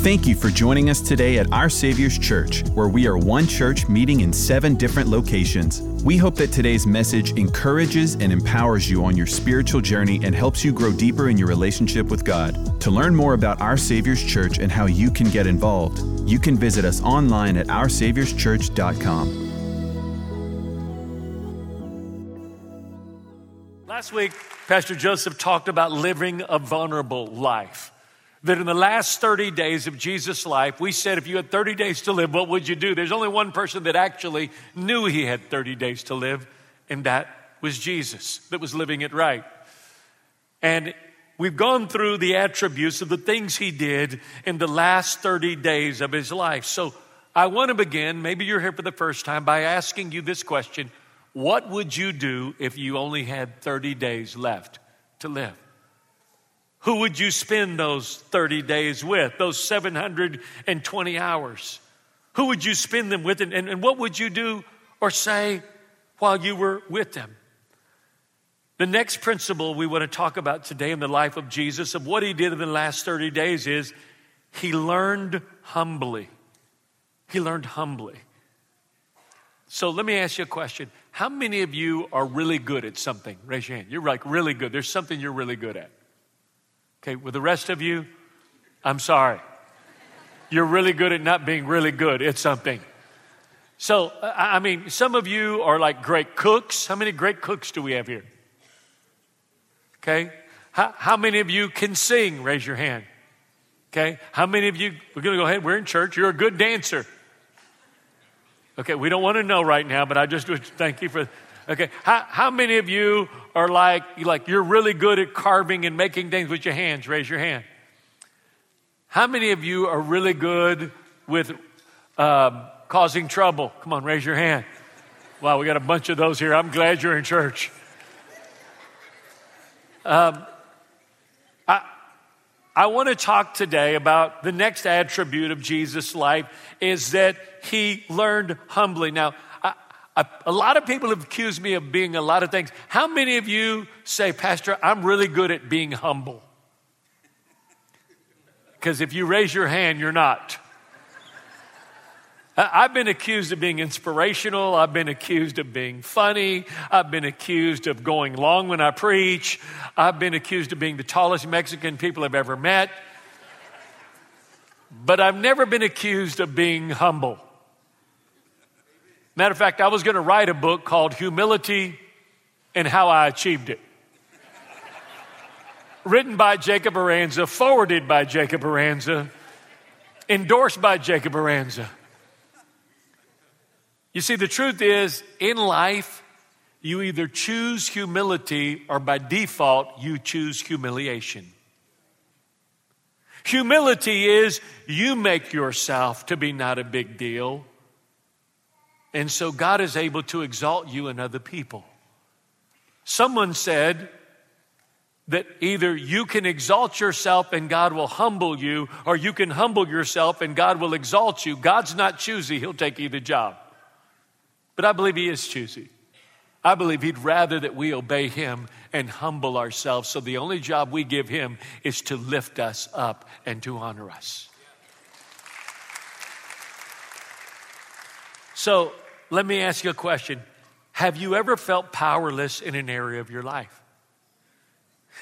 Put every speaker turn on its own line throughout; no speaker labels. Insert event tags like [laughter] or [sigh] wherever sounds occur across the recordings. Thank you for joining us today at Our Savior's Church, where we are one church meeting in seven different locations. We hope that today's message encourages and empowers you on your spiritual journey and helps you grow deeper in your relationship with God. To learn more about Our Savior's Church and how you can get involved, you can visit us online at oursaviorschurch.com.
Last week, Pastor Joseph talked about living a vulnerable life that in the last 30 days of Jesus' life, we said if you had 30 days to live, what would you do? There's only one person that actually knew he had 30 days to live, and that was Jesus that was living it right. And we've gone through the attributes of the things he did in the last 30 days of his life. So I want to begin, maybe you're here for the first time, by asking you this question What would you do if you only had 30 days left to live? Who would you spend those 30 days with, those 720 hours? Who would you spend them with, and, and what would you do or say while you were with them? The next principle we want to talk about today in the life of Jesus, of what he did in the last 30 days, is he learned humbly. He learned humbly. So let me ask you a question. How many of you are really good at something? Raise your hand. You're like really good. There's something you're really good at. Okay, with the rest of you, I'm sorry. You're really good at not being really good at something. So, I mean, some of you are like great cooks. How many great cooks do we have here? Okay. How, how many of you can sing? Raise your hand. Okay. How many of you, we're going to go ahead, we're in church. You're a good dancer. Okay. We don't want to know right now, but I just thank you for, okay. How, how many of you are like, like you're really good at carving and making things with your hands, raise your hand. How many of you are really good with um, causing trouble? Come on, raise your hand. Wow, we got a bunch of those here. I'm glad you're in church. Um, I, I want to talk today about the next attribute of Jesus' life is that he learned humbly. Now, I, a lot of people have accused me of being a lot of things. How many of you say, Pastor, I'm really good at being humble? Because if you raise your hand, you're not. I've been accused of being inspirational. I've been accused of being funny. I've been accused of going long when I preach. I've been accused of being the tallest Mexican people I've ever met. But I've never been accused of being humble. Matter of fact, I was going to write a book called Humility and How I Achieved It. Written by Jacob Aranza, forwarded by Jacob Aranza, endorsed by Jacob Aranza. You see, the truth is, in life, you either choose humility or by default, you choose humiliation. Humility is you make yourself to be not a big deal. And so God is able to exalt you and other people. Someone said that either you can exalt yourself and God will humble you, or you can humble yourself and God will exalt you. God's not choosy, He'll take either job. But I believe He is choosy. I believe He'd rather that we obey Him and humble ourselves. So the only job we give Him is to lift us up and to honor us. So let me ask you a question Have you ever felt powerless in an area of your life?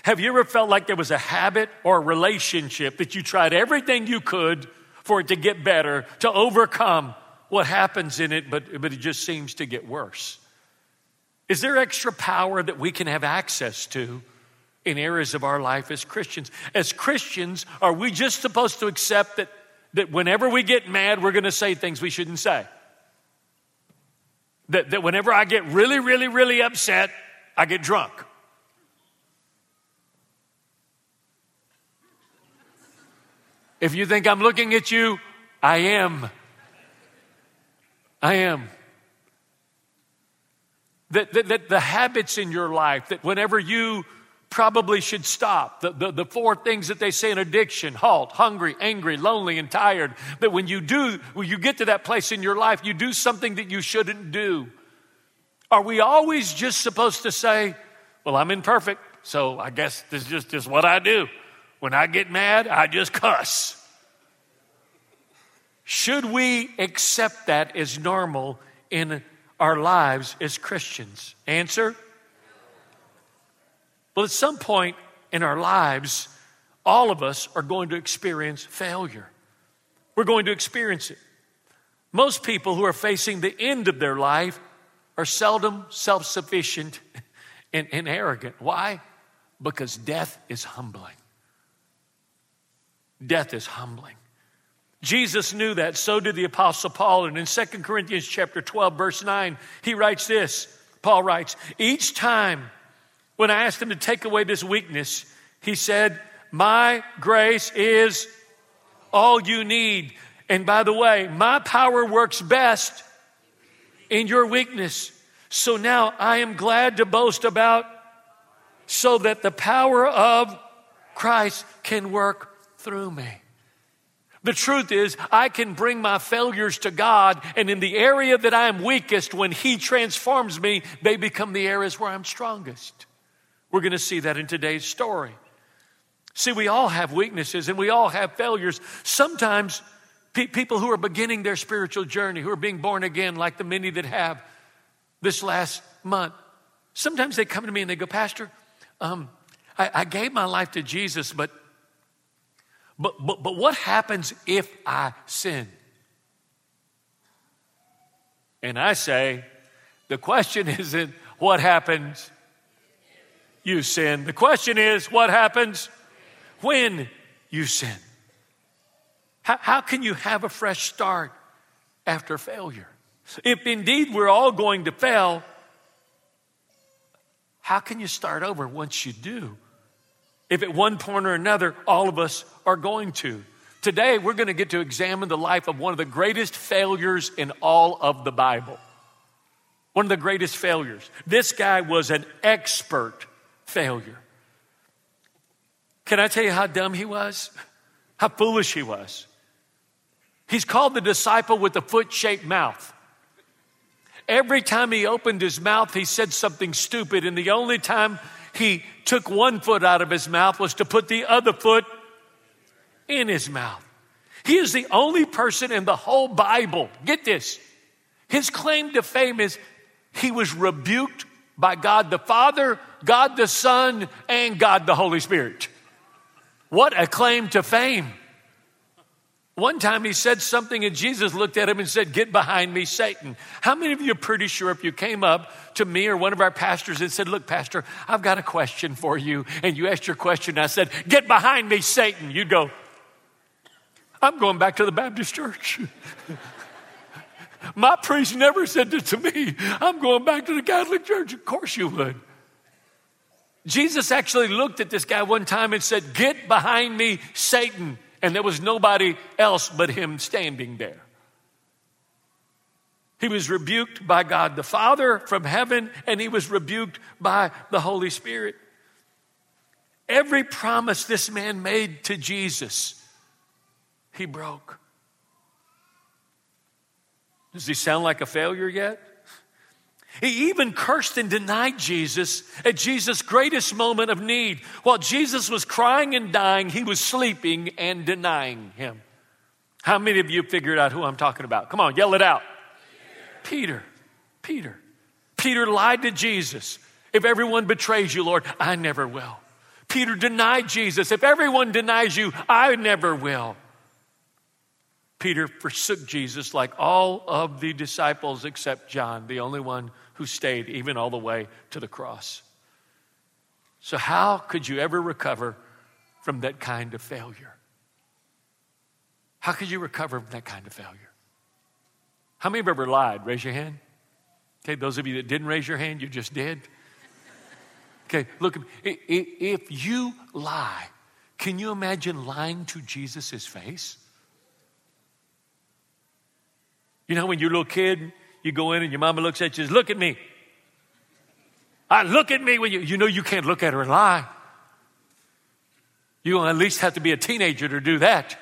Have you ever felt like there was a habit or a relationship that you tried everything you could for it to get better, to overcome what happens in it, but, but it just seems to get worse? Is there extra power that we can have access to in areas of our life as Christians? As Christians, are we just supposed to accept that, that whenever we get mad, we're going to say things we shouldn't say? that, that whenever I get really, really, really upset, I get drunk. If you think I'm looking at you, I am. I am. That, that, that the habits in your life, that whenever you probably should stop. The, the, the, four things that they say in addiction halt, hungry, angry, lonely, and tired. That when you do, when you get to that place in your life, you do something that you shouldn't do. Are we always just supposed to say, Well, I'm imperfect, so I guess this is just, just what I do. When I get mad, I just cuss. Should we accept that as normal in our lives as Christians? Answer well, at some point in our lives, all of us are going to experience failure. We're going to experience it. Most people who are facing the end of their life are seldom self sufficient [laughs] and, and, arrogant. Why? Because death is humbling. Death is humbling. Jesus knew that, so did the Apostle Paul. And in 2 Corinthians chapter 12, verse 9, he writes this Paul writes, Each time when I asked him to take away this weakness, he said, My grace is all you need. And by the way, my power works best in your weakness. So now I am glad to boast about so that the power of Christ can work through me. The truth is, I can bring my failures to God, and in the area that I am weakest, when He transforms me, they become the areas where I'm strongest. We're going to see that in today's story. See, we all have weaknesses and we all have failures. Sometimes pe- people who are beginning their spiritual journey, who are being born again, like the many that have this last month, sometimes they come to me and they go, Pastor, um, I, I gave my life to Jesus, but, but, but, but what happens if I sin? And I say, the question [laughs] isn't what happens you sin. The question is, what happens when you sin? How, how can you have a fresh start after failure? If indeed we're all going to fail, how can you start over once you do? If at one point or another, all of us are going to. Today, we're going to get to examine the life of one of the greatest failures in all of the Bible. One of the greatest failures. This guy was an expert failure. Can I tell you how dumb he was? How foolish he was. He's called the disciple with the foot shaped mouth. Every time he opened his mouth, he said something stupid, and the only time he took one foot out of his mouth was to put the other foot in his mouth. He is the only person in the whole Bible. Get this. His claim to fame is he was rebuked by God the Father God the Son, and God the Holy Spirit. What a claim to fame. One time he said something and Jesus looked at him and said, Get behind me, Satan. How many of you are pretty sure if you came up to me or one of our pastors and said, Look, Pastor, I've got a question for you, and you asked your question, I said, Get behind me, Satan, you'd go, I'm going back to the Baptist church. [laughs] My priest never said that to me. I'm going back to the Catholic church. Of course you would. Jesus actually looked at this guy one time and said, Get behind me, Satan. And there was nobody else but him standing there. He was rebuked by God the Father from heaven, and he was rebuked by the Holy Spirit. Every promise this man made to Jesus, he broke. Does he sound like a failure yet? He even cursed and denied Jesus at Jesus' greatest moment of need. While Jesus was crying and dying, he was sleeping and denying him. How many of you figured out who I'm talking about? Come on, yell it out. Peter. Peter. Peter lied to Jesus. If everyone betrays you, Lord, I never will. Peter denied Jesus. If everyone denies you, I never will. Peter forsook Jesus like all of the disciples except John, the only one who stayed even all the way to the cross. So, how could you ever recover from that kind of failure? How could you recover from that kind of failure? How many have ever lied? Raise your hand. Okay, those of you that didn't raise your hand, you just did. Okay, look, if you lie, can you imagine lying to Jesus' face? You know, when you're a little kid you go in and your mama looks at you and says, Look at me. I look at me when you, you know you can't look at her and lie. You at least have to be a teenager to do that.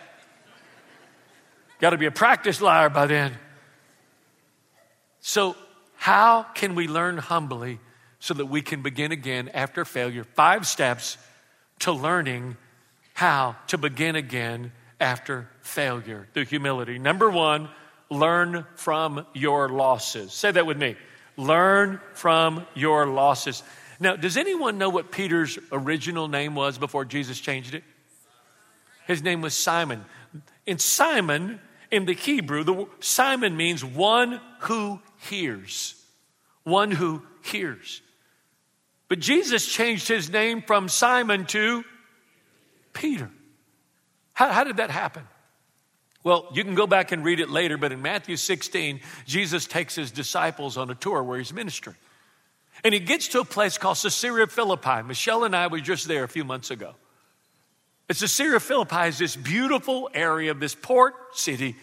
Got to be a practice liar by then. So, how can we learn humbly so that we can begin again after failure? Five steps to learning how to begin again after failure through humility. Number one, learn from your losses. Say that with me. Learn from your losses. Now, does anyone know what Peter's original name was before Jesus changed it? His name was Simon. And Simon, in the Hebrew, the, Simon means one who hears. One who hears. But Jesus changed his name from Simon to Peter. How, how did that happen? Well, you can go back and read it later, but in Matthew 16, Jesus takes his disciples on a tour where he's ministering. And he gets to a place called Caesarea Philippi. Michelle and I were just there a few months ago. It's Caesarea Philippi is this beautiful area, this port city,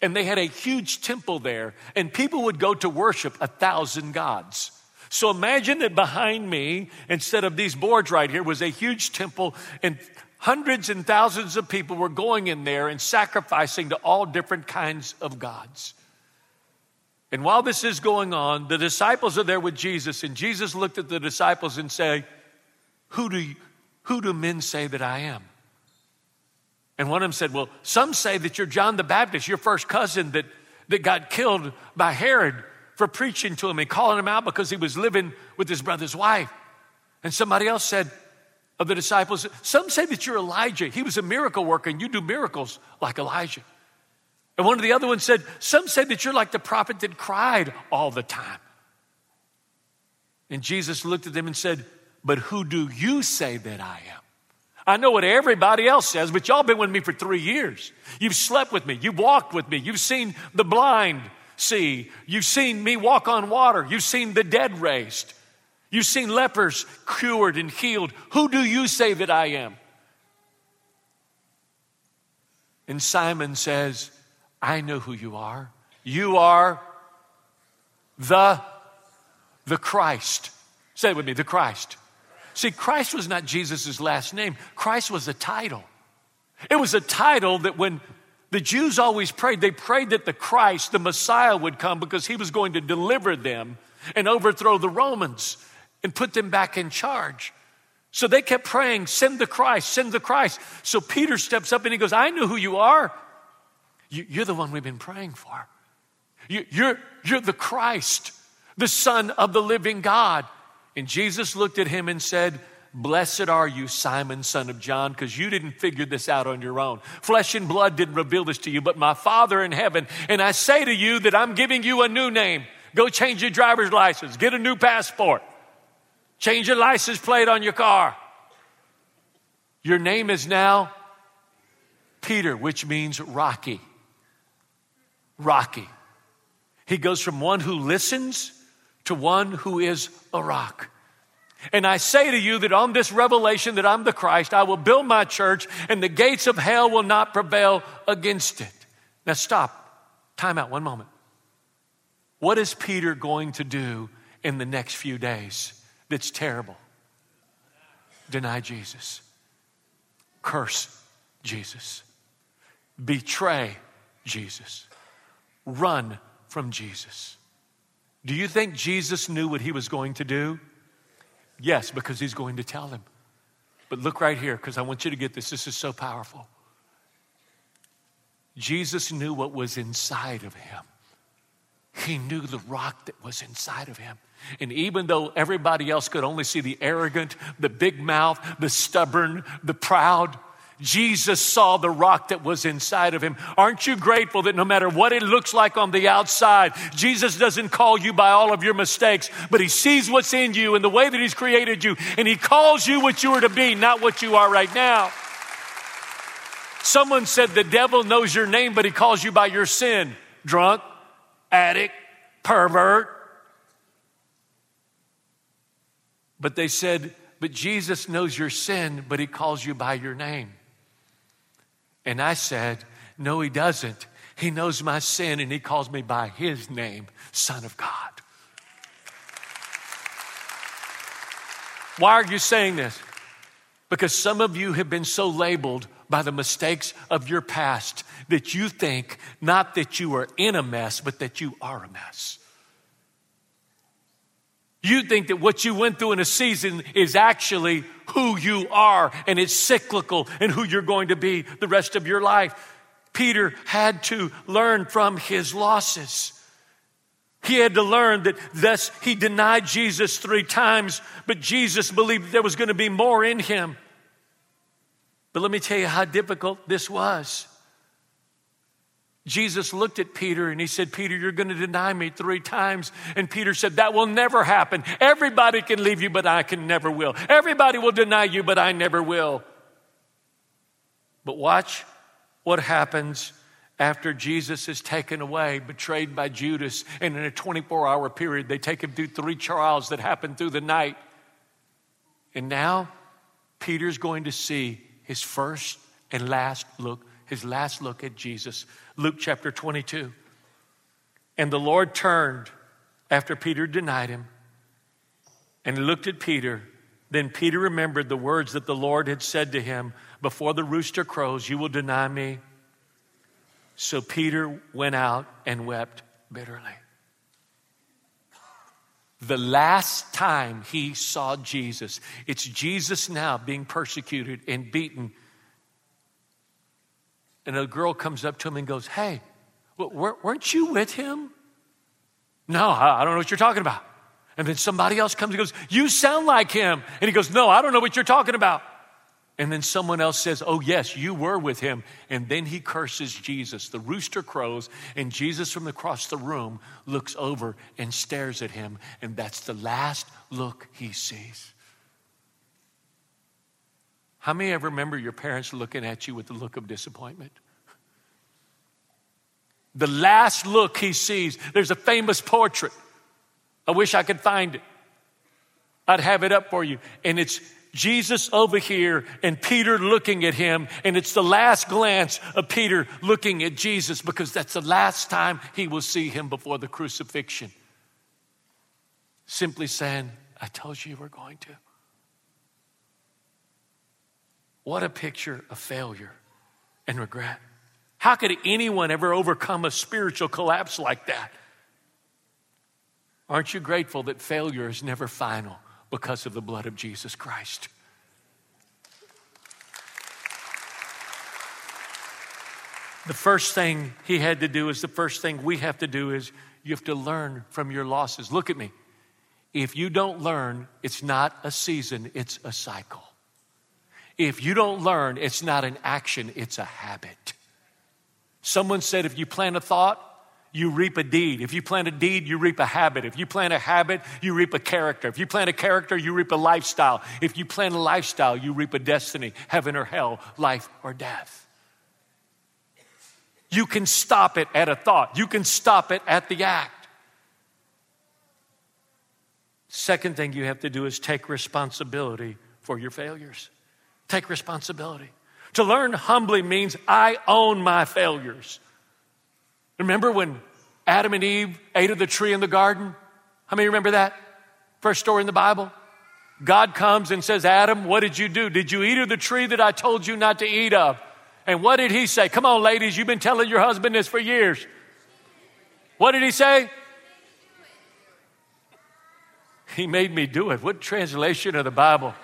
and they had a huge temple there, and people would go to worship a thousand gods. So imagine that behind me, instead of these boards right here, was a huge temple, and Hundreds and thousands of people were going in there and sacrificing to all different kinds of gods. And while this is going on, the disciples are there with Jesus, and Jesus looked at the disciples and said, Who do, you, who do men say that I am? And one of them said, Well, some say that you're John the Baptist, your first cousin that, that got killed by Herod for preaching to him and calling him out because he was living with his brother's wife. And somebody else said, of the disciples. Some say that you're Elijah. He was a miracle worker and you do miracles like Elijah. And one of the other ones said, Some say that you're like the prophet that cried all the time. And Jesus looked at them and said, But who do you say that I am? I know what everybody else says, but y'all been with me for three years. You've slept with me. You've walked with me. You've seen the blind see. You've seen me walk on water. You've seen the dead raised. You've seen lepers cured and healed. Who do you say that I am? And Simon says, I know who you are. You are the, the Christ. Say it with me the Christ. See, Christ was not Jesus' last name, Christ was a title. It was a title that when the Jews always prayed, they prayed that the Christ, the Messiah, would come because he was going to deliver them and overthrow the Romans and put them back in charge. So they kept praying, send the Christ, send the Christ. So Peter steps up and he goes, I know who you are. You, are the one we've been praying for. You, are you're the Christ, the Son of the living God. And Jesus looked at him and said, Blessed are you, Simon, son of John, because you didn't figure this out on your own. Flesh and blood didn't reveal this to you, but my Father in heaven. And I say to you that I'm giving you a new name. Go change your driver's license, get a new passport. Change your license plate on your car. Your name is now Peter, which means rocky. Rocky. He goes from one who listens to one who is a rock. And I say to you that on this revelation that I'm the Christ, I will build my church and the gates of hell will not prevail against it. Now, stop. Time out one moment. What is Peter going to do in the next few days? that's terrible. Deny Jesus, curse Jesus, betray Jesus, run from Jesus. Do you think Jesus knew what he was going to do? Yes, because he's going to tell him. But look right here, because I want you to get this. This is so powerful. Jesus knew what was inside of him. He knew the rock that was inside of him. And even though everybody else could only see the arrogant, the big mouth, the stubborn, the proud, Jesus saw the rock that was inside of him. Aren't you grateful that no matter what it looks like on the outside, Jesus doesn't call you by all of your mistakes, but he sees what's in you and the way that he's created you, and he calls you what you are to be, not what you are right now. Someone said the devil knows your name, but he calls you by your sin. Drunk, addict, pervert. But they said, But Jesus knows your sin, but he calls you by your name. And I said, No, he doesn't. He knows my sin and he calls me by his name, Son of God. Why are you saying this? Because some of you have been so labeled by the mistakes of your past that you think not that you are in a mess, but that you are a mess. You think that what you went through in a season is actually who you are and it's cyclical and who you're going to be the rest of your life. Peter had to learn from his losses. He had to learn that thus he denied Jesus three times, but Jesus believed there was going to be more in him. But let me tell you how difficult this was. Jesus looked at Peter and he said, Peter, you're going to deny me three times. And Peter said, That will never happen. Everybody can leave you, but I can never will. Everybody will deny you, but I never will. But watch what happens after Jesus is taken away, betrayed by Judas. And in a 24 hour period, they take him through three trials that happen through the night. And now, Peter's going to see his first and last look, his last look at Jesus. Luke chapter 22. And the Lord turned after Peter denied him and looked at Peter. Then Peter remembered the words that the Lord had said to him Before the rooster crows, you will deny me. So Peter went out and wept bitterly the last time he saw Jesus. It's Jesus now being persecuted and beaten. And a girl comes up to him and goes, Hey, weren't you with him? No, I don't know what you're talking about. And then somebody else comes and goes, You sound like him. And he goes, No, I don't know what you're talking about. And then someone else says, Oh, yes, you were with him. And then he curses Jesus. The rooster crows, and Jesus from across the room looks over and stares at him. And that's the last look he sees. How many ever remember your parents looking at you with the look of disappointment? The last look he sees, there's a famous portrait. I wish I could find it. I'd have it up for you. And it's Jesus over here and Peter looking at him. And it's the last glance of Peter looking at Jesus because that's the last time he will see him before the crucifixion. Simply saying, I told you you were going to. What a picture of failure and regret. How could anyone ever overcome a spiritual collapse like that? Aren't you grateful that failure is never final? because of the blood of Jesus Christ. The first thing he had to do is the first thing we have to do is you have to learn from your losses. Look at me. If you don't learn, it's not a season, it's a cycle. If you don't learn, it's not an action, it's a habit. Someone said if you plant a thought, you reap a deed. If you plant a deed, you reap a habit. If you plant a habit, you reap a character. If you plant a character, you reap a lifestyle. If you plant a lifestyle, you reap a destiny, heaven or hell, life or death. You can stop it at a thought, you can stop it at the act. Second thing you have to do is take responsibility for your failures. Take responsibility. To learn humbly means I own my failures. Remember when Adam and Eve ate of the tree in the garden. How many remember that? First story in the Bible. God comes and says, Adam, what did you do? Did you eat of the tree that I told you not to eat of? And what did he say? Come on, ladies, you've been telling your husband this for years. What did he say? He made me do it. What translation of the Bible?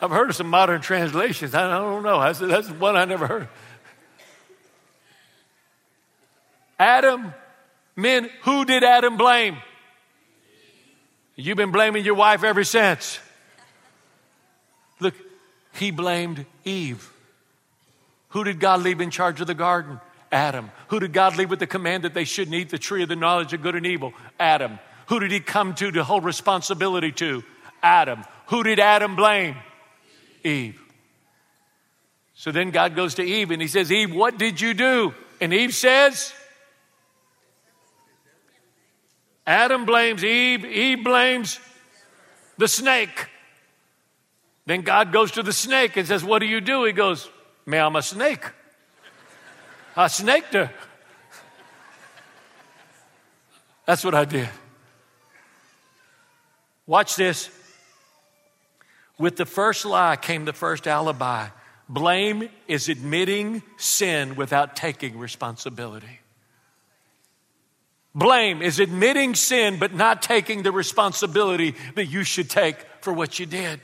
I've heard of some modern translations. I don't know. That's, that's one I never heard. Adam, men, who did Adam blame? You've been blaming your wife ever since. Look, he blamed Eve. Who did God leave in charge of the garden? Adam. Who did God leave with the command that they shouldn't eat the tree of the knowledge of good and evil? Adam. Who did he come to to hold responsibility to? Adam. Who did Adam blame? Eve. So then God goes to Eve and he says, Eve, what did you do? And Eve says, Adam blames Eve, Eve blames the snake. Then God goes to the snake and says, What do you do? He goes, Me, I'm a snake. I snaked her. That's what I did. Watch this. With the first lie came the first alibi. Blame is admitting sin without taking responsibility. Blame is admitting sin, but not taking the responsibility that you should take for what you did.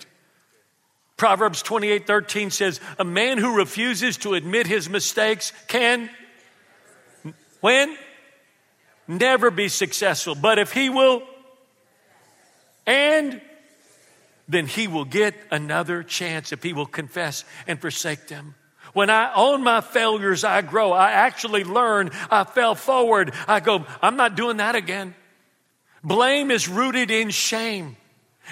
Proverbs 28 13 says, A man who refuses to admit his mistakes can, when? Never be successful. But if he will, and then he will get another chance if he will confess and forsake them. When I own my failures, I grow. I actually learn. I fell forward. I go, I'm not doing that again. Blame is rooted in shame.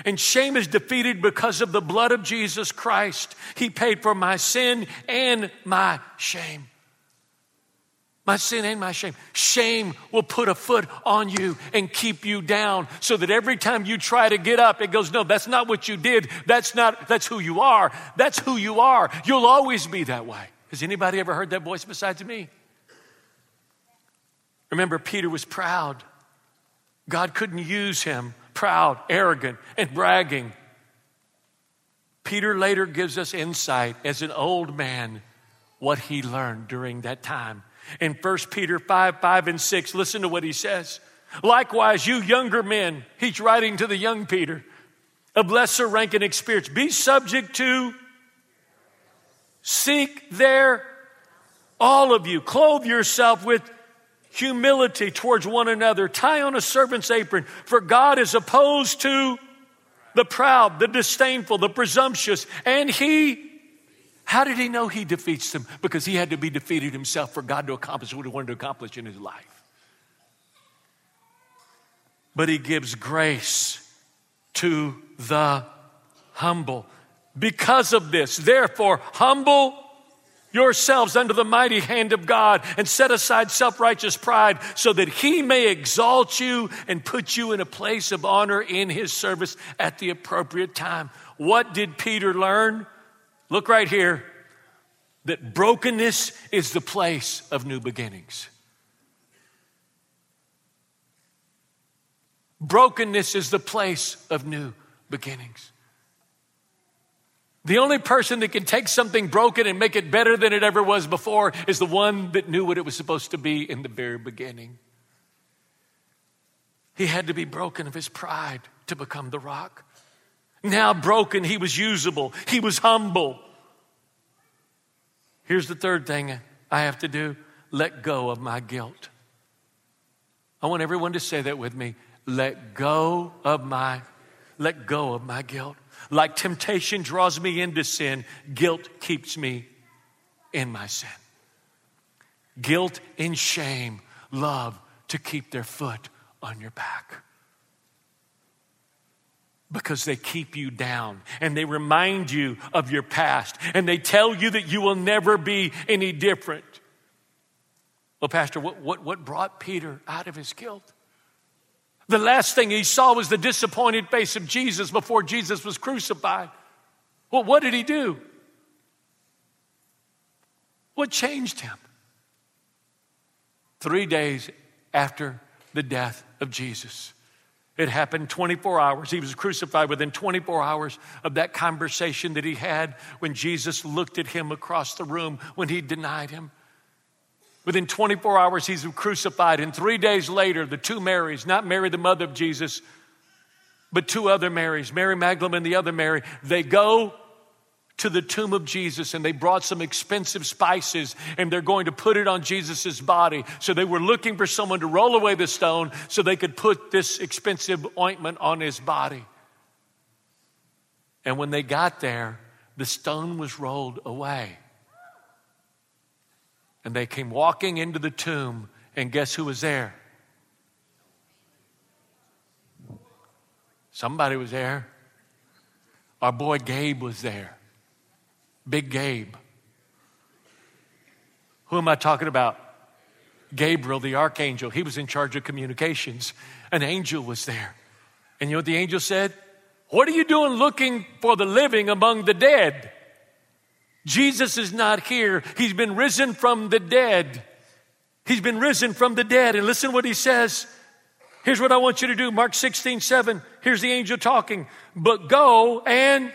And shame is defeated because of the blood of Jesus Christ. He paid for my sin and my shame my sin and my shame. Shame will put a foot on you and keep you down so that every time you try to get up, it goes, no, that's not what you did. That's not, that's who you are. That's who you are. You'll always be that way. Has anybody ever heard that voice besides me? Remember, Peter was proud. God couldn't use him proud, arrogant, and bragging. Peter later gives us insight as an old man what he learned during that time in 1 Peter 5 5 and 6, listen to what he says. Likewise, you younger men, he's writing to the young Peter, of lesser rank and experience, be subject to, seek there, all of you, clothe yourself with humility towards one another, tie on a servant's apron, for God is opposed to the proud, the disdainful, the presumptuous, and he how did he know he defeats them? Because he had to be defeated himself for God to accomplish what he wanted to accomplish in his life. But he gives grace to the humble. Because of this, therefore, humble yourselves under the mighty hand of God and set aside self righteous pride so that he may exalt you and put you in a place of honor in his service at the appropriate time. What did Peter learn? look right here, that brokenness is the place of new beginnings. Brokenness is the place of new beginnings. The only person that can take something broken and make it better than it ever was before is the one that knew what it was supposed to be in the very beginning. He had to be broken of his pride to become the rock. Now broken, he was usable, he was humble. Here's the third thing I have to do let go of my guilt. I want everyone to say that with me. Let go of my let go of my guilt. Like temptation draws me into sin, guilt keeps me in my sin. Guilt and shame love to keep their foot on your back because they keep you down and they remind you of your past and they tell you that you will never be any different. Well, Pastor, what, what, what brought Peter out of his guilt? The last thing he saw was the disappointed face of Jesus before Jesus was crucified. Well, what did he do? What changed him? Three days after the death of Jesus, it happened 24 hours. He was crucified within 24 hours of that conversation that he had when Jesus looked at him across the room when he denied him. Within 24 hours, he's crucified. And three days later, the two Marys, not Mary, the mother of Jesus, but two other Marys, Mary Magdalene and the other Mary, they go to the tomb of Jesus and they brought some expensive spices and they're going to put it on Jesus' body. So they were looking for someone to roll away the stone so they could put this expensive ointment on his body. And when they got there, the stone was rolled away. And they came walking into the tomb, and guess who was there? Somebody was there. Our boy Gabe was there. Big Gabe. Who am I talking about? Gabriel, the archangel. He was in charge of communications. An angel was there. And you know what the angel said? What are you doing looking for the living among the dead? Jesus is not here. He's been risen from the dead. He's been risen from the dead. And listen what he says. Here's what I want you to do. Mark 16, 7. Here's the angel talking. But go and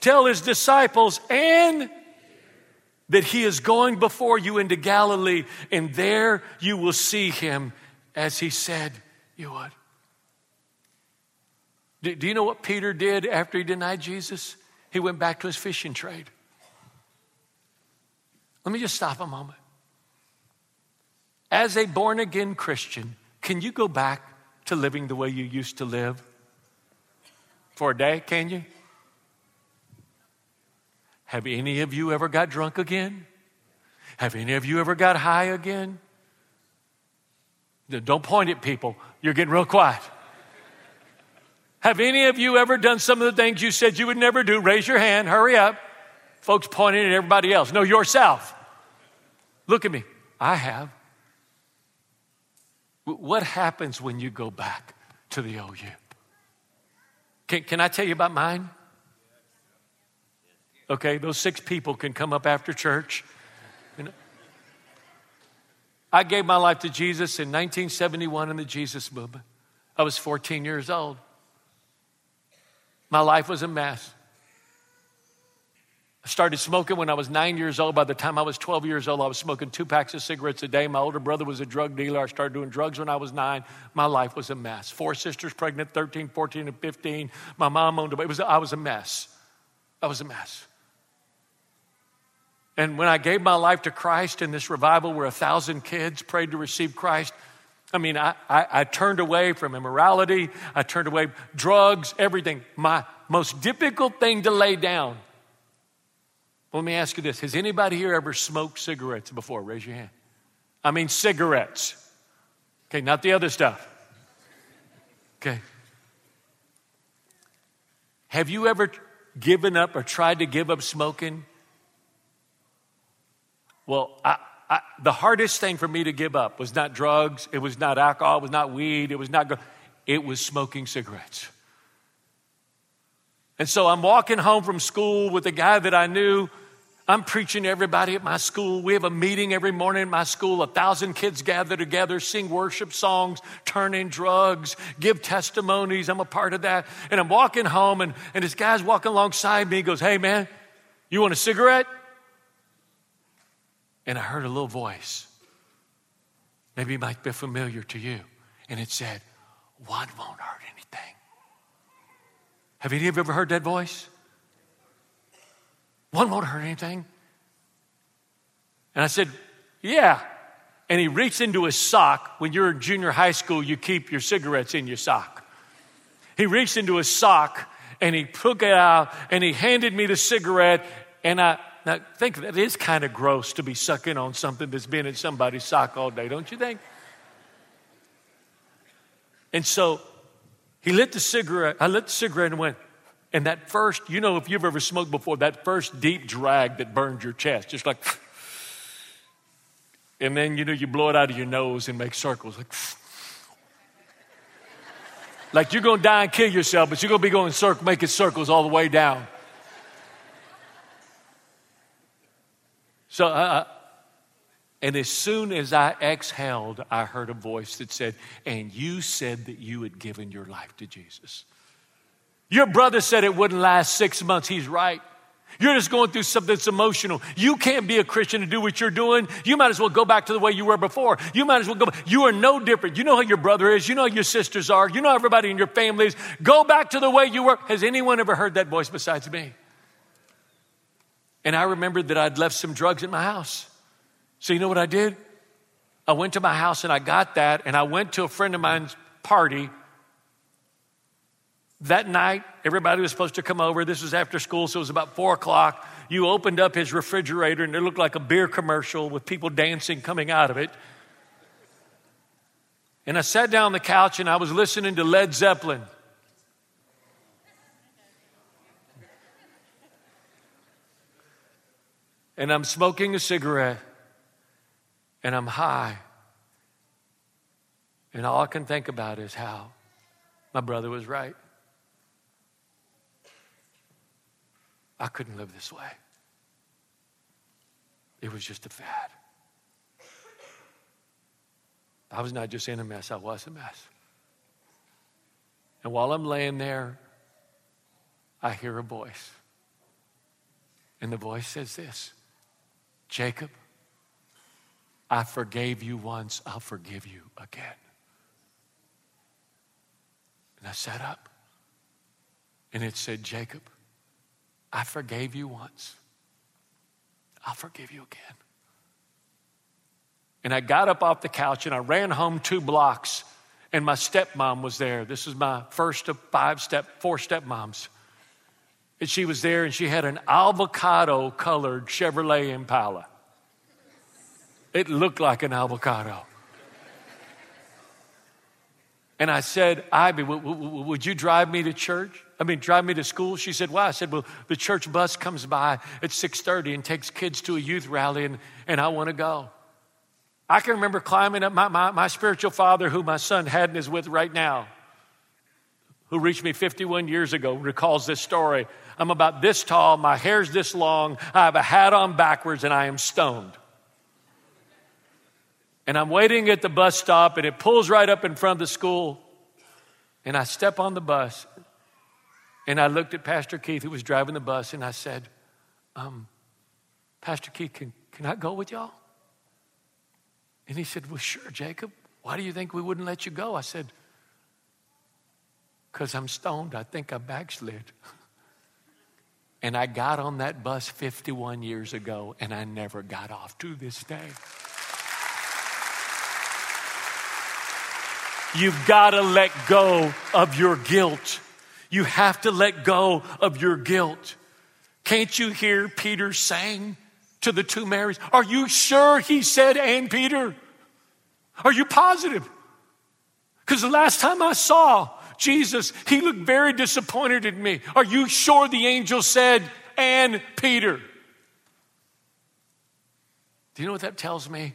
tell his disciples and that he is going before you into Galilee, and there you will see him as he said you would. Do, do, you know what Peter did after he denied Jesus? He went back to his fishing trade. Let me just stop a moment. As a born again Christian, can you go back to living the way you used to live for a day? Can you? Have any of you ever got drunk again? Have any of you ever got high again? Don't point at people. You're getting real quiet. Have any of you ever done some of the things you said you would never do? Raise your hand. Hurry up. Folks pointing at everybody else. No, yourself. Look at me. I have. What happens when you go back to the OU? Can, can I tell you about mine? okay? Those six people can come up after church. You know? I gave my life to Jesus in 1971 in the Jesus movement. I was 14 years old. My life was a mess. I started smoking when I was nine years old. By the time I was 12 years old, I was smoking two packs of cigarettes a day. My older brother was a drug dealer. I started doing drugs when I was nine. My life was a mess. Four sisters pregnant, 13, 14, and 15. My mom owned a, it was, I was a mess. I was a mess. And when I gave my life to Christ in this revival where a thousand kids prayed to receive Christ, I mean, I, I, I, turned away from immorality, I turned away drugs, everything. My most difficult thing to lay down. Well, let me ask you this Has anybody here ever smoked cigarettes before? Raise your hand. I mean, cigarettes. Okay, not the other stuff. Okay. Have you ever given up or tried to give up smoking? Well, I, I, the hardest thing for me to give up was not drugs, it was not alcohol, it was not weed, it was not, it was smoking cigarettes. And so I'm walking home from school with a guy that I knew. I'm preaching to everybody at my school. We have a meeting every morning at my school. A thousand kids gather together, sing worship songs, turn in drugs, give testimonies. I'm a part of that. And I'm walking home, and, and this guy's walking alongside me. He goes, Hey, man, you want a cigarette? and I heard a little voice. Maybe it might be familiar to you. And it said, One won't hurt anything. Have any of you ever heard that voice? One won't hurt anything. And I said, Yeah. And he reached into his sock. When you're in junior high school, you keep your cigarettes in your sock. He reached into his sock and he took it out and he handed me the cigarette. And I, now, think that is kind of gross to be sucking on something that's been in somebody's sock all day, don't you think? And so he lit the cigarette. I lit the cigarette and went, and that first, you know, if you've ever smoked before, that first deep drag that burns your chest, just like, and then, you know, you blow it out of your nose and make circles, like, like you're going to die and kill yourself, but you're going to be going circling making circles all the way down. So, uh, uh, and as soon as I exhaled, I heard a voice that said, And you said that you had given your life to Jesus. Your brother said it wouldn't last six months. He's right. You're just going through something that's emotional. You can't be a Christian to do what you're doing. You might as well go back to the way you were before. You might as well go back. You are no different. You know how your brother is. You know how your sisters are. You know everybody in your family is. Go back to the way you were. Has anyone ever heard that voice besides me? And I remembered that I'd left some drugs in my house. So you know what I did? I went to my house and I got that, and I went to a friend of mine's party. That night, everybody was supposed to come over. This was after school, so it was about four o'clock. You opened up his refrigerator, and it looked like a beer commercial with people dancing coming out of it. And I sat down on the couch and I was listening to Led Zeppelin. and I'm smoking a cigarette and I'm high. And all I can think about is how my brother was right. I couldn't live this way. It was just a fad. I was not just in a mess, I was a mess. And while I'm laying there, I hear a voice. And the voice says this Jacob, I forgave you once, I'll forgive you again. And I sat up and it said, Jacob, I forgave you once, I'll forgive you again. And I got up off the couch and I ran home two blocks, and my stepmom was there. This is my first of five step, four stepmoms. And she was there and she had an avocado colored Chevrolet Impala. It looked like an avocado. And I said, Ivy, w- w- would you drive me to church? I mean, drive me to school? She said, why? I said, well, the church bus comes by at 6.30 and takes kids to a youth rally, and, and I want to go. I can remember climbing up my, my, my spiritual father, who my son Haddon is with right now who reached me 51 years ago, recalls this story. I'm about this tall, my hair's this long, I have a hat on backwards, and I am stoned. And I'm waiting at the bus stop, and it pulls right up in front of the school. And I step on the bus, and I looked at Pastor Keith, who was driving the bus, and I said, um, Pastor Keith, can, can I go with y'all? And he said, Well, sure, Jacob. Why do you think we wouldn't let you go? I said, because I'm stoned. I think I backslid. [laughs] And I got on that bus 51 years ago and I never got off to this day. You've got to let go of your guilt. You have to let go of your guilt. Can't you hear Peter saying to the two Marys, Are you sure he said, and Peter? Are you positive? Because the last time I saw Jesus, he looked very disappointed at me. Are you sure the angel said, and Peter? Do you know what that tells me?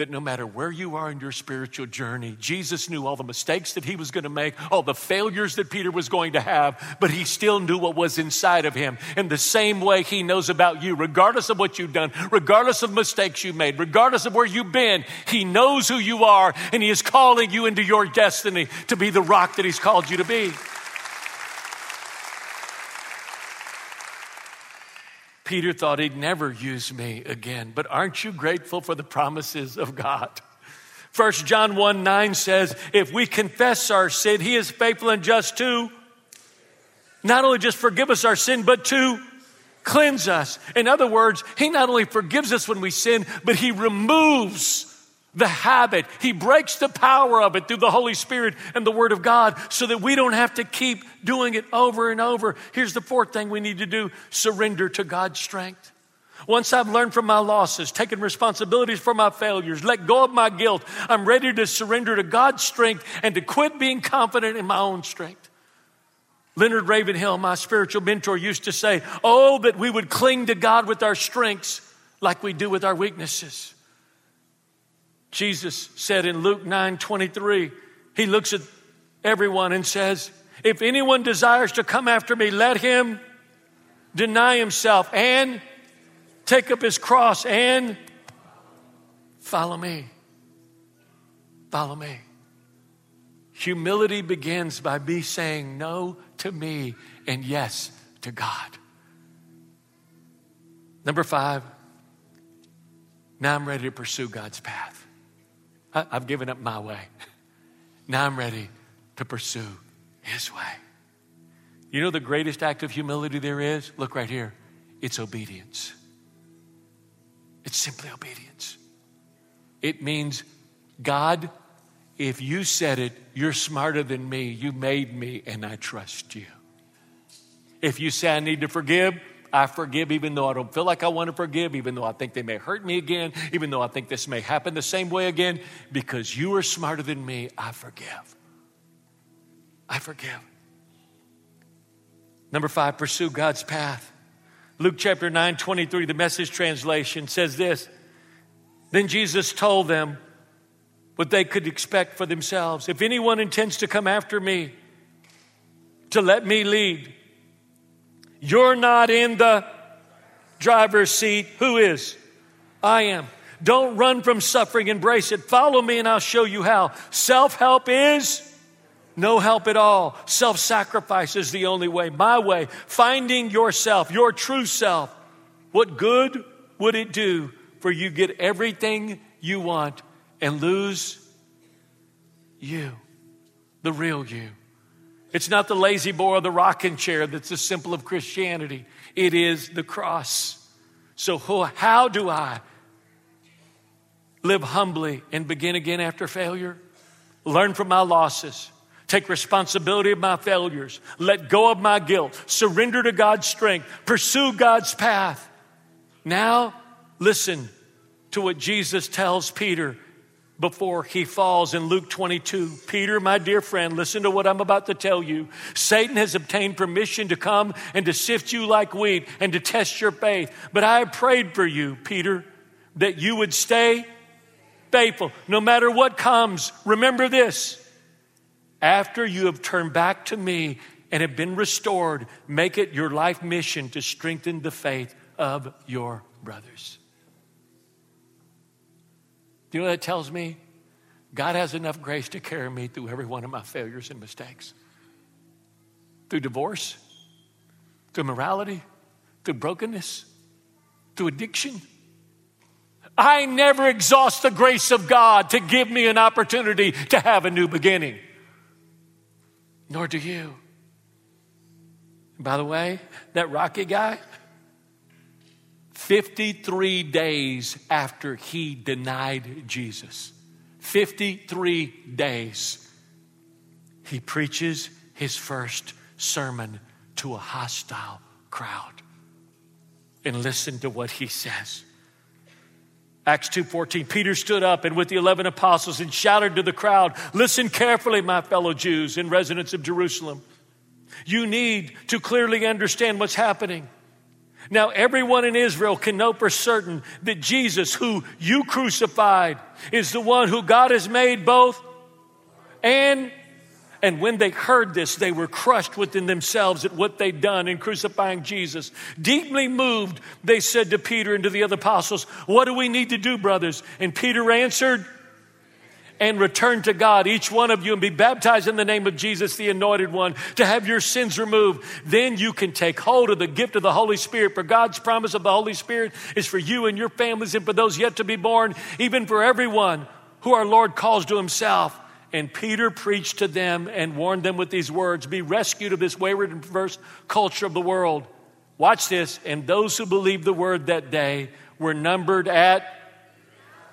that no matter where you are in your spiritual journey, Jesus knew all the mistakes that he was going to make, all the failures that Peter was going to have, but he still knew what was inside of him. In the same way he knows about you, regardless of what you've done, regardless of mistakes you made, regardless of where you've been, he knows who you are and he is calling you into your destiny to be the rock that he's called you to be. Peter thought he'd never use me again. But aren't you grateful for the promises of God? First John 1 9 says, If we confess our sin, he is faithful and just to not only just forgive us our sin, but to cleanse us. In other words, he not only forgives us when we sin, but he removes the habit. He breaks the power of it through the Holy Spirit and the Word of God so that we don't have to keep doing it over and over. Here's the fourth thing we need to do surrender to God's strength. Once I've learned from my losses, taken responsibilities for my failures, let go of my guilt, I'm ready to surrender to God's strength and to quit being confident in my own strength. Leonard Ravenhill, my spiritual mentor, used to say, Oh, that we would cling to God with our strengths like we do with our weaknesses. Jesus said in Luke 9 23, he looks at everyone and says, If anyone desires to come after me, let him deny himself and take up his cross and follow me. Follow me. Humility begins by me saying no to me and yes to God. Number five, now I'm ready to pursue God's path. Uh, I've given up my way. [laughs] Now I'm ready to pursue His way. You know the greatest act of humility there is? Look right here. It's obedience. It's simply obedience. It means, God, if you said it, you're smarter than me. You made me, and I trust you. If you say I need to forgive, I forgive even though I don't feel like I want to forgive, even though I think they may hurt me again, even though I think this may happen the same way again. Because you are smarter than me, I forgive. I forgive. Number five, pursue God's path. Luke chapter 9, 23, the message translation says this Then Jesus told them what they could expect for themselves. If anyone intends to come after me, to let me lead, you're not in the driver's seat. Who is? I am. Don't run from suffering, embrace it. Follow me and I'll show you how. Self help is no help at all. Self sacrifice is the only way. My way, finding yourself, your true self. What good would it do for you get everything you want and lose you, the real you? It's not the La-Z-Boy or the rocking chair that's the symbol of Christianity. It is the cross. So, how do I live humbly and begin again after failure? Learn from my losses. Take responsibility of my failures. Let go of my guilt. Surrender to God's strength. Pursue God's path. Now, listen to what Jesus tells Peter before he falls in Luke 22. Peter, my dear friend, listen to what I'm about to tell you. Satan has obtained permission to come and to sift you like wheat and to test your faith. But I prayed for you, Peter, that you would stay faithful no matter what comes. Remember this. After you have turned back to me and have been restored, make it your life mission to strengthen the faith of your brothers. Do you know what that tells me? God has enough grace to carry me through every one of my failures and mistakes. Through divorce, through morality, through brokenness, through addiction. I never exhaust the grace of God to give me an opportunity to have a new beginning. Nor do you. By the way, that Rocky guy, 53 days after he denied Jesus. 53 days. He preaches his first sermon to a hostile crowd. And listen to what he says. Acts 2:14 Peter stood up and with the 11 apostles and shouted to the crowd, "Listen carefully, my fellow Jews and residents of Jerusalem. You need to clearly understand what's happening." Now, everyone in Israel can know for certain that Jesus, who you crucified, is the one who God has made both and and when they heard this, they were crushed within themselves at what they'd done in crucifying Jesus. Deeply moved, they said to Peter and to the other apostles, What do we need to do, brothers? And Peter answered, and return to God, each one of you, and be baptized in the name of Jesus, the anointed one, to have your sins removed, then you can take hold of the gift of the Holy Spirit. For God's promise of the Holy Spirit is for you and your families and for those yet to be born, even for everyone who our Lord calls to himself. And Peter preached to them and warned them with these words Be rescued of this wayward and perverse culture of the world. Watch this. And those who believed the word that day were numbered at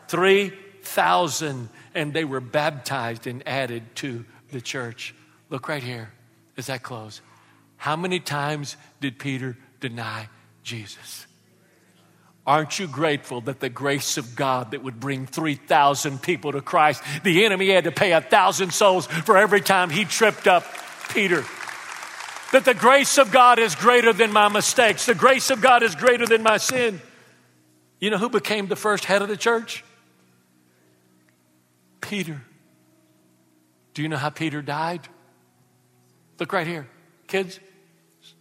3,000 and they were baptized and added to the church. Look right here as I close. How many times did Peter deny Jesus? Aren't you grateful that the grace of God that would bring 3,000 people to Christ, the enemy had to pay a 1,000 souls for every time he tripped up Peter? That the grace of God is greater than my mistakes, the grace of God is greater than my sin. You know who became the first head of the church? Peter. Do you know how Peter died? Look right here. Kids,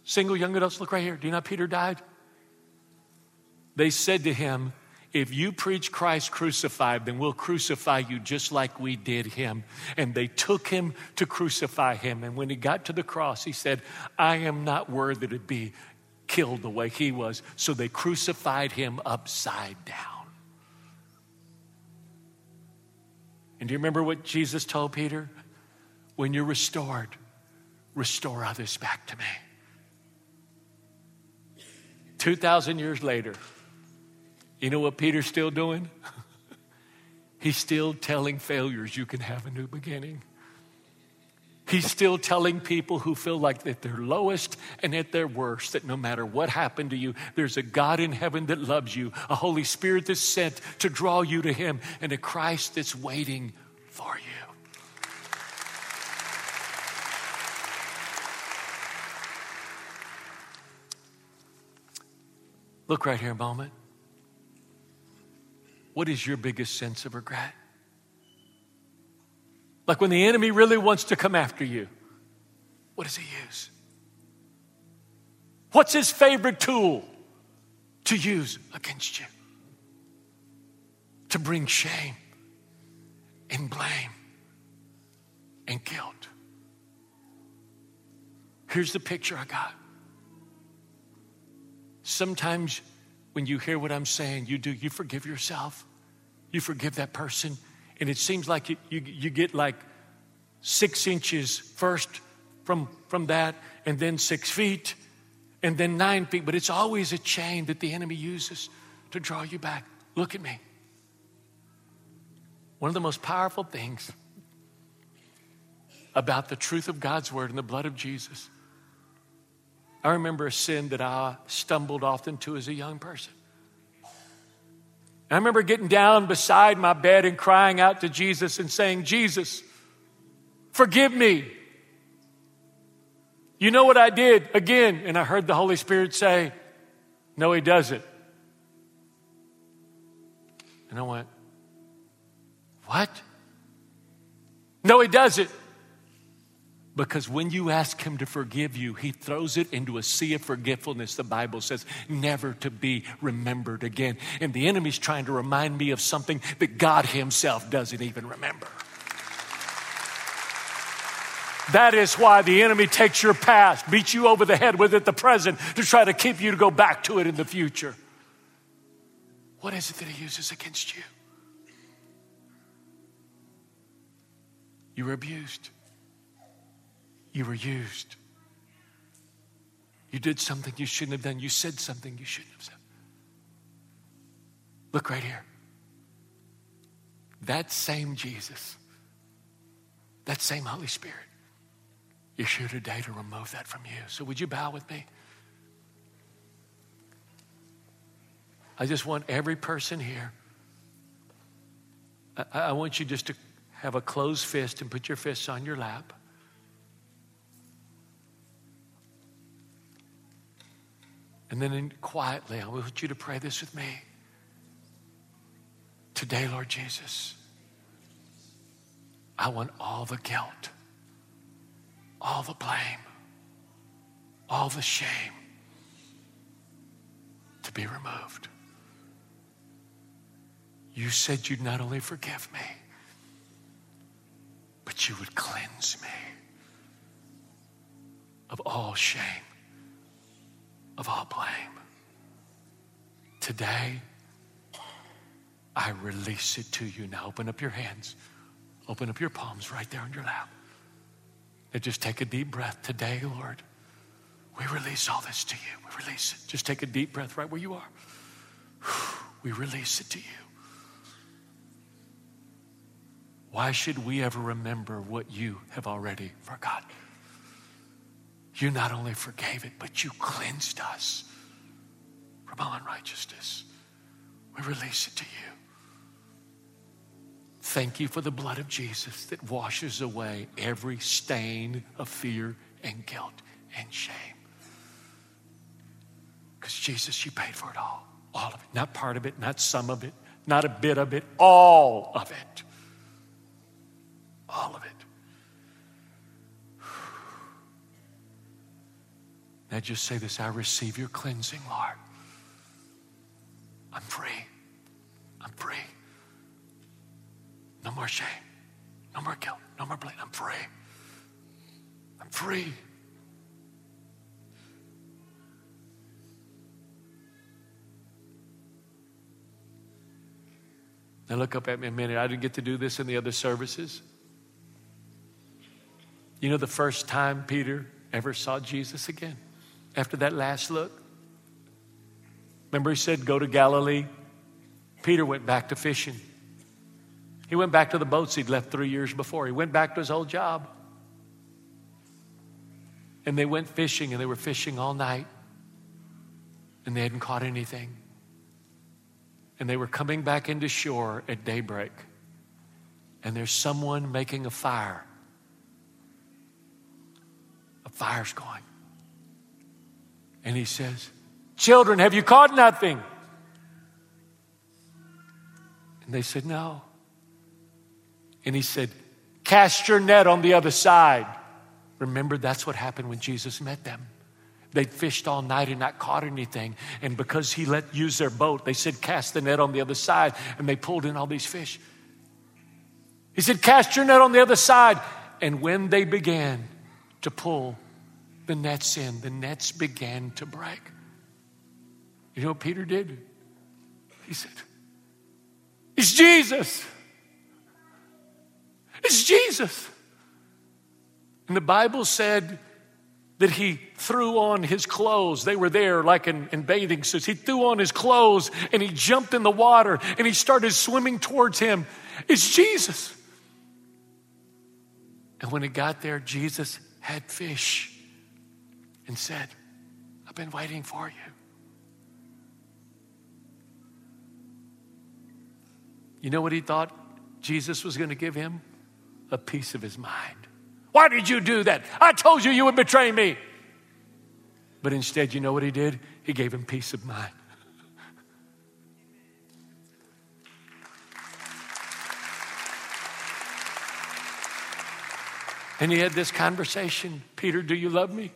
single young adults, look right here. Do you know how Peter died? They said to him, If you preach Christ crucified, then we'll crucify you just like we did him. And they took him to crucify him. And when he got to the cross, he said, I am not worthy to be killed the way he was. So they crucified him upside down. And do you remember what Jesus told Peter? When you're restored, restore others back to me. 2,000 years later, you know what Peter's still doing? [laughs] He's still telling failures you can have a new beginning. He's still telling people who feel like that they're lowest and at their worst that no matter what happened to you, there's a God in heaven that loves you, a Holy Spirit that's sent to draw you to Him, and a Christ that's waiting for you. Look right here a moment. What is your biggest sense of regret? Like when the enemy really wants to come after you, what does he use? What's his favorite tool to use against you? To bring shame and blame and guilt. Here's the picture I got. Sometimes when you hear what I'm saying, you do. You forgive yourself, you forgive that person, and it seems like you, you, you get like six inches first from, from that, and then six feet, and then nine feet. But it's always a chain that the enemy uses to draw you back. Look at me. One of the most powerful things about the truth of God's word and the blood of Jesus. I remember a sin that I stumbled often to as a young person. I remember getting down beside my bed and crying out to Jesus and saying, Jesus, forgive me. You know what I did again? And I heard the Holy Spirit say, No, he doesn't. And I went, What? No, he doesn't. Because when you ask Him to forgive you, He throws it into a sea of forgetfulness, the Bible says, never to be remembered again. And the enemy's trying to remind me of something that God Himself doesn't even remember. That is why the enemy takes your past, beats you over the head with it the present to try to keep you to go back to it in the future. What is it that he uses against you? You were abused. You were used. You did something you shouldn't have done. You said something you shouldn't have said. Look right here. That same Jesus, that same Holy Spirit, is here today to remove that from you. So would you bow with me? I just want every person here, I, I want you just to have a closed fist and put your fists on your lap. And then in, quietly, I want you to pray this with me. Today, Lord Jesus, I want all the guilt, all the blame, all the shame to be removed. You said you'd not only forgive me, but you would cleanse me of all shame of all blame. Today, I release it to you. Now open up your hands, open up your palms right there on your lap. And just take a deep breath. Today, Lord, we release all this to you. We release it. Just take a deep breath right where you are. [sighs] We release it to you. Why should we ever remember what you have already forgotten? you not only forgave it, but you cleansed us from all unrighteousness. We release it to you. Thank you for the blood of Jesus that washes away every stain of fear and guilt and shame. Because Jesus, you paid for it all. All of it. Not part of it, not some of it, not a bit of it, all of it. All of it. Now just say this I receive your cleansing, Lord. I'm free. I'm free. No more shame. No more guilt. No more blame. I'm free. I'm free. Now look up at me a minute. I didn't get to do this in the other services. You know, the first time Peter ever saw Jesus again after that last look? Remember, he said, Go to Galilee. Peter went back to fishing. He went back to the boats he'd left three years before. He went back to his old job. And they went fishing, and they were fishing all night. And they hadn't caught anything. And they were coming back into shore at daybreak. And there's someone making a fire. A fire's going. And he says, Children, have you caught nothing? And they said, No. And he said, Cast your net on the other side. Remember, that's what happened when Jesus met them. They'd fished all night and not caught anything. And because he let use their boat, they said, Cast the net on the other side. And they pulled in all these fish. He said, Cast your net on the other side. And when they began to pull, the nets in. The nets began to break. You know what Peter did? He said, It's Jesus. It's Jesus. And the Bible said that he threw on his clothes. They were there like in, in, bathing suits. He threw on his clothes and he jumped in the water and he started swimming towards him. It's Jesus. And when he got there, Jesus had fish and said, I've been waiting for you. You know what he thought Jesus was going to give him? A piece of his mind. Why did you do that? I told you you would betray me. But instead, you know what he did? He gave him peace of mind. and he had this conversation Peter, do you love me?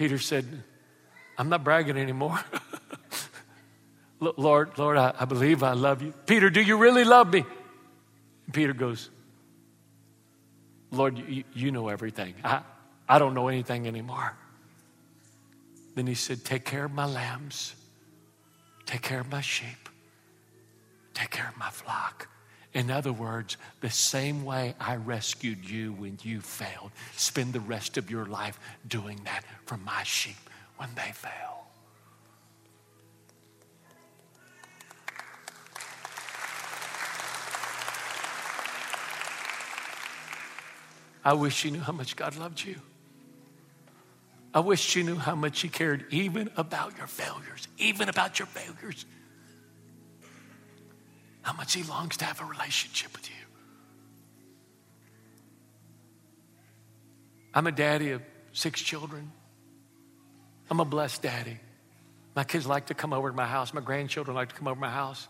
Peter said, I'm not bragging anymore. [laughs] Lord, Lord, I, I, believe I love you. Peter, do you really love me? And Peter goes, Lord, you, you know everything. I, I don't know anything anymore. Then he said, Take care of my lambs, take care of my sheep, take care of my flock. In other words, the same way I rescued you when you failed, spend the rest of your life doing that for my sheep when they fail. I wish you knew how much God loved you. I wish you knew how much He cared, even about your failures, even about your failures how much He longs to have a relationship with you. I'm a daddy of six children. I'm a blessed daddy. My kids like to come over to my house. My grandchildren like to come over to my house.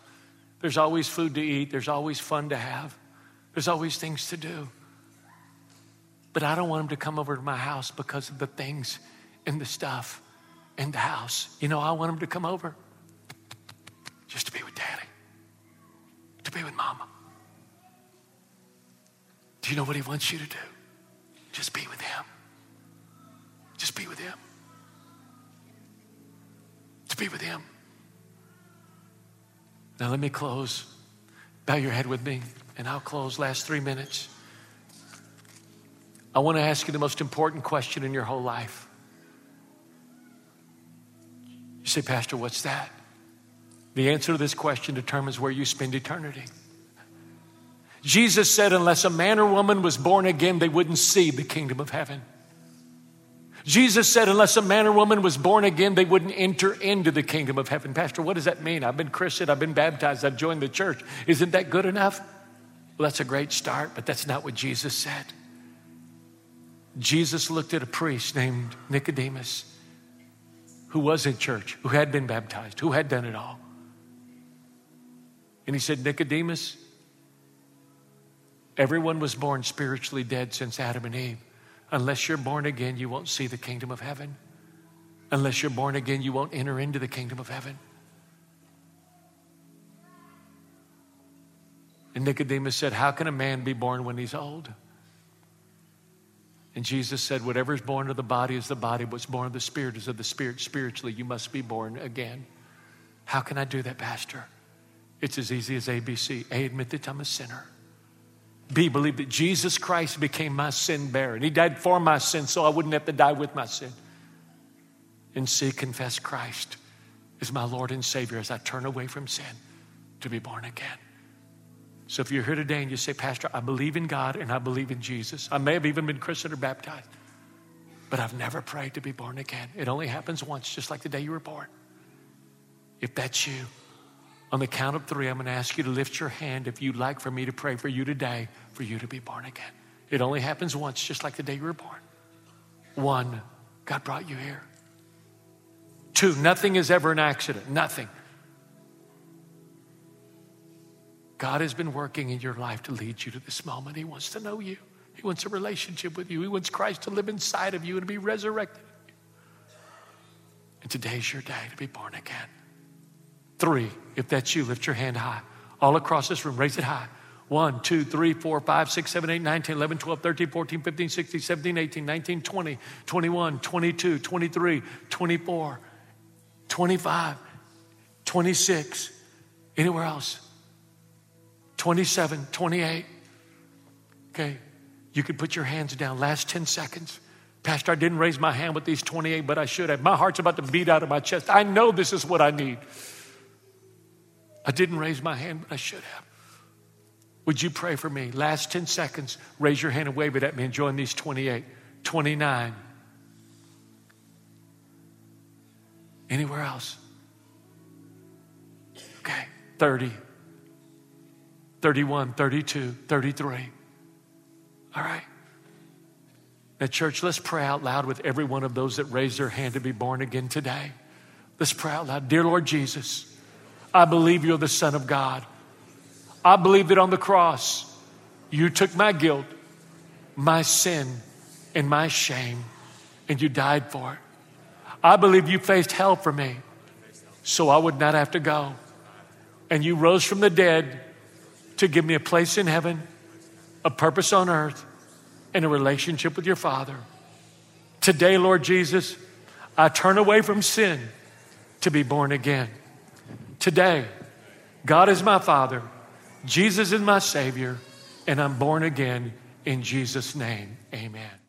There's always food to eat. There's always fun to have. There's always things to do. But I don't want them to come over to my house because of the things and the stuff in the house. You know, I want them to come over just to be to be with mama. Do you know what he wants you to do? Just be with him. Just be with him. To be with him. Now let me close. Bow your head with me, and I'll close last three minutes. I want to ask you the most important question in your whole life. You say, Pastor, what's that? The answer to this question determines where you spend eternity. Jesus said, unless a man or woman was born again, they wouldn't see the kingdom of heaven. Jesus said, unless a man or woman was born again, they wouldn't enter into the kingdom of heaven. Pastor, what does that mean? I've been Christian, I've been baptized, I've joined the church. Isn't that good enough? Well, that's a great start, but that's not what Jesus said. Jesus looked at a priest named Nicodemus who was in church, who had been baptized, who had done it all. And he said, Nicodemus, everyone was born spiritually dead since Adam and Eve. Unless you're born again, you won't see the kingdom of heaven. Unless you're born again, you won't enter into the kingdom of heaven. And Nicodemus said, How can a man be born when he's old? And Jesus said, Whatever is born of the body is the body, what's born of the spirit is of the spirit. Spiritually, you must be born again. How can I do that, Pastor? It's as easy as ABC. A, admit that I'm a sinner. B, believe that Jesus Christ became my sin bearer and he died for my sin so I wouldn't have to die with my sin. And C, confess Christ is my Lord and Savior as I turn away from sin to be born again. So if you're here today and you say, Pastor, I believe in God and I believe in Jesus, I may have even been christened or baptized, but I've never prayed to be born again. It only happens once, just like the day you were born. If that's you, on the count of three, I'm going to ask you to lift your hand if you'd like for me to pray for you today for you to be born again. It only happens once, just like the day you were born. One, God brought you here. Two, nothing is ever an accident. Nothing. God has been working in your life to lead you to this moment. He wants to know you, He wants a relationship with you, He wants Christ to live inside of you and be resurrected. And today's your day to be born again three. If that's you, lift your hand high. All across this room, raise it high. 1, 2, 3, 4, 5, 6, 7, 8, 9, 10, 11, 12, 13, 14, 15, 16, 17, 18, 19, 20, 21, 22, 23, 24, 25, 26. Anywhere else? 27, 28. Okay, you can put your hands down. Last 10 seconds. Pastor, I didn't raise my hand with these 28, but I should have. My heart's about to beat out of my chest. I know this is what I need. I didn't raise my hand, but I should have. Would you pray for me? Last 10 seconds, raise your hand and wave it at me and join these 28, 29. Anywhere else? Okay, 30, 31, 32, 33. All right. Now, church, let's pray out loud with every one of those that raised their hand to be born again today. Let's pray out loud. Dear Lord Jesus, I believe you're the Son of God. I believe that on the cross, you took my guilt, my sin, and my shame, and you died for it. I believe you faced hell for me so I would not have to go. And you rose from the dead to give me a place in heaven, a purpose on earth, and a relationship with your Father. Today, Lord Jesus, I turn away from sin to be born again. Today, God is my Father, Jesus is my Savior, and I'm born again in Jesus' name. Amen.